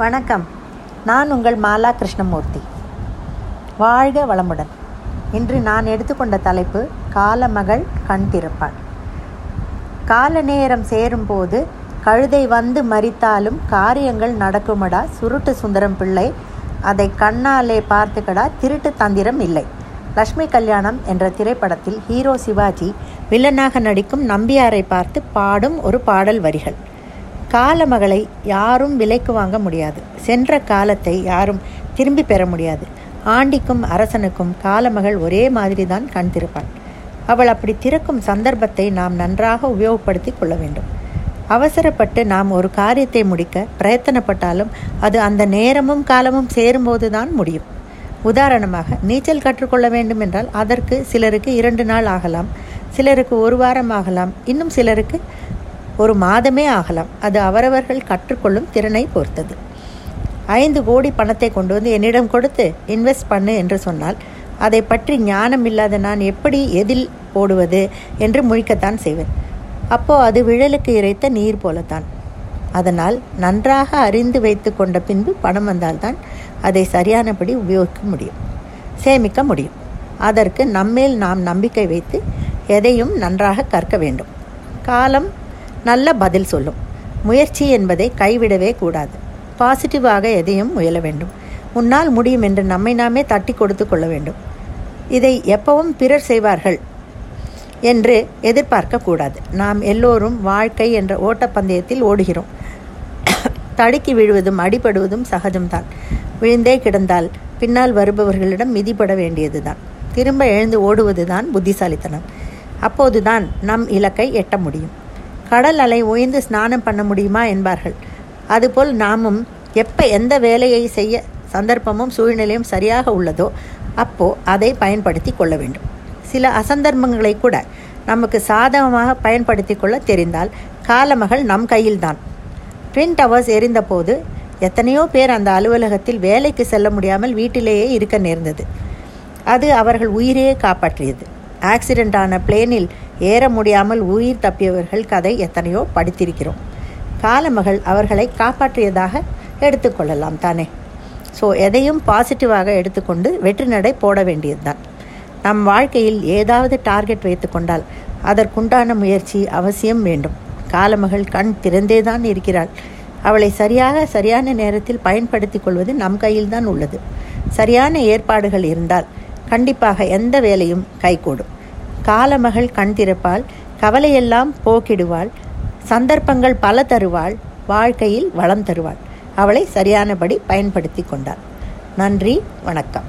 வணக்கம். நான் உங்கள் மாலா கிருஷ்ணமூர்த்தி. வாழ்க வளமுடன். இன்று நான் எடுத்துக்கொண்ட தலைப்பு காலமகள் கண் திறப்பாள். கால நேரம் சேரும்போது கழுதை வந்து மறித்தாலும் காரியங்கள் நடக்குமடா சுருட்டு சுந்தரம் பிள்ளை. அதை கண்ணாலே பார்த்துக்கடா திருட்டு தந்திரம் இல்லை. லக்ஷ்மி கல்யாணம் என்ற திரைப்படத்தில் ஹீரோ சிவாஜி வில்லனாக நடிக்கும் நம்பியாரை பார்த்து பாடும் ஒரு பாடல் வரிகள். காலமகளை யாரும் விலைக்கு வாங்க முடியாது. சென்ற காலத்தை யாரும் திரும்பி பெற முடியாது. ஆண்டிக்கும் அரசனுக்கும் காலமகள் ஒரே மாதிரி தான் கண் திருப்பான் அவள் அப்படி திறக்கும் சந்தர்ப்பத்தை நாம் நன்றாக உபயோகப்படுத்தி கொள்ள வேண்டும். அவசரப்பட்டு நாம் ஒரு காரியத்தை முடிக்க பிரயத்தனப்பட்டாலும் அது அந்த நேரமும் காலமும் சேரும்போது தான் முடியும். உதாரணமாக நீச்சல் கற்றுக்கொள்ள வேண்டும் என்றால் அதற்கு சிலருக்கு இரண்டு நாள் ஆகலாம் சிலருக்கு ஒரு வாரம் ஆகலாம் இன்னும் சிலருக்கு ஒரு மாதமே ஆகலாம். அது அவரவர்கள் கற்றுக்கொள்ளும் திறனை பொறுத்தது. ஐந்து கோடி பணத்தை கொண்டு வந்து என்னிடம் கொடுத்து இன்வெஸ்ட் பண்ணு என்று சொன்னால் அதை பற்றி ஞானம் இல்லாத நான் எப்படி எதில் போடுவது என்று முழிக்கத்தான் செய்வேன். அப்போ அது விழலுக்கு இறைத்த நீர் போலத்தான். அதனால் நன்றாக அறிந்து வைத்து கொண்ட பின்பு பணம் வந்தால்தான் அதை சரியானபடி உபயோகிக்க முடியும் சேமிக்க முடியும். அதற்கு நம்மேல் நாம் நம்பிக்கை வைத்து எதையும் நன்றாக கற்க வேண்டும். காலம் நல்ல பதில் சொல்லும். முயற்சி என்பதை கைவிடவே கூடாது. பாசிட்டிவாக எதையும் முயல வேண்டும். உன்னால் முடியும் என்று நம்மை நாமே தட்டி கொடுத்து கொள்ள வேண்டும். இதை எப்பவும் பிறர் செய்வார்கள் என்று எதிர்பார்க்க கூடாது. நாம் எல்லோரும் வாழ்க்கை என்ற ஓட்டப்பந்தயத்தில் ஓடுகிறோம். தடுக்கி விழுவதும் அடிபடுவதும் சகஜம்தான். விழுந்தே கிடந்தால் பின்னால் வருபவர்களிடம் மிதிப்பட வேண்டியதுதான். திரும்ப எழுந்து ஓடுவதுதான் புத்திசாலித்தனம். அப்போதுதான் நம் இலக்கை எட்ட முடியும். கடல் அலை ஓய்ந்து ஸ்நானம் பண்ண முடியுமா என்பார்கள். அதுபோல் நாமும் எப்போ எந்த வேலையை செய்ய சந்தர்ப்பமும் சூழ்நிலையும் சரியாக உள்ளதோ அப்போ அதை பயன்படுத்தி கொள்ள வேண்டும். சில அசந்தர்ப்பங்களை கூட நமக்கு சாதகமாக பயன்படுத்தி கொள்ள தெரிந்தால் காலமகள் நம் கையில்தான். ட்வின் டவர்ஸ் எரிந்தபோது எத்தனையோ பேர் அந்த அலுவலகத்தில் வேலைக்கு செல்ல முடியாமல் வீட்டிலேயே இருக்க நேர்ந்தது. அது அவர்கள் உயிரையே காப்பாற்றியது. ஆக்சிடென்ட் ஆன பிளேனில் ஏற முடியாமல் உயிர் தப்பியவர்கள் கதை எத்தனையோ படித்திருக்கிறோம். காலமகள் அவர்களை காப்பாற்றியதாக எடுத்துக்கொள்ளலாம் தானே. ஸோ எதையும் பாசிட்டிவாக எடுத்துக்கொண்டு வெற்றி நடை போட வேண்டியதுதான். நம் வாழ்க்கையில் ஏதாவது டார்கெட் வைத்து கொண்டால் அதற்குண்டான முயற்சி அவசியம் வேண்டும். காலமகள் கண் திறந்தேதான் இருக்கிறாள். அவளை சரியாக சரியான நேரத்தில் பயன்படுத்தி கொள்வது நம் கையில்தான் உள்ளது. சரியான ஏற்பாடுகள் இருந்தால் கண்டிப்பாக எந்த வேலையும் கைகூடும். காலமகள் கண் திறப்பால் கவலையெல்லாம் போக்கிடுவாள் சந்தர்ப்பங்கள் பல தருவாள் வாழ்க்கையில் வளம் தருவாள். அவளை சரியானபடி பயன்படுத்தி கொண்டாள். நன்றி வணக்கம்.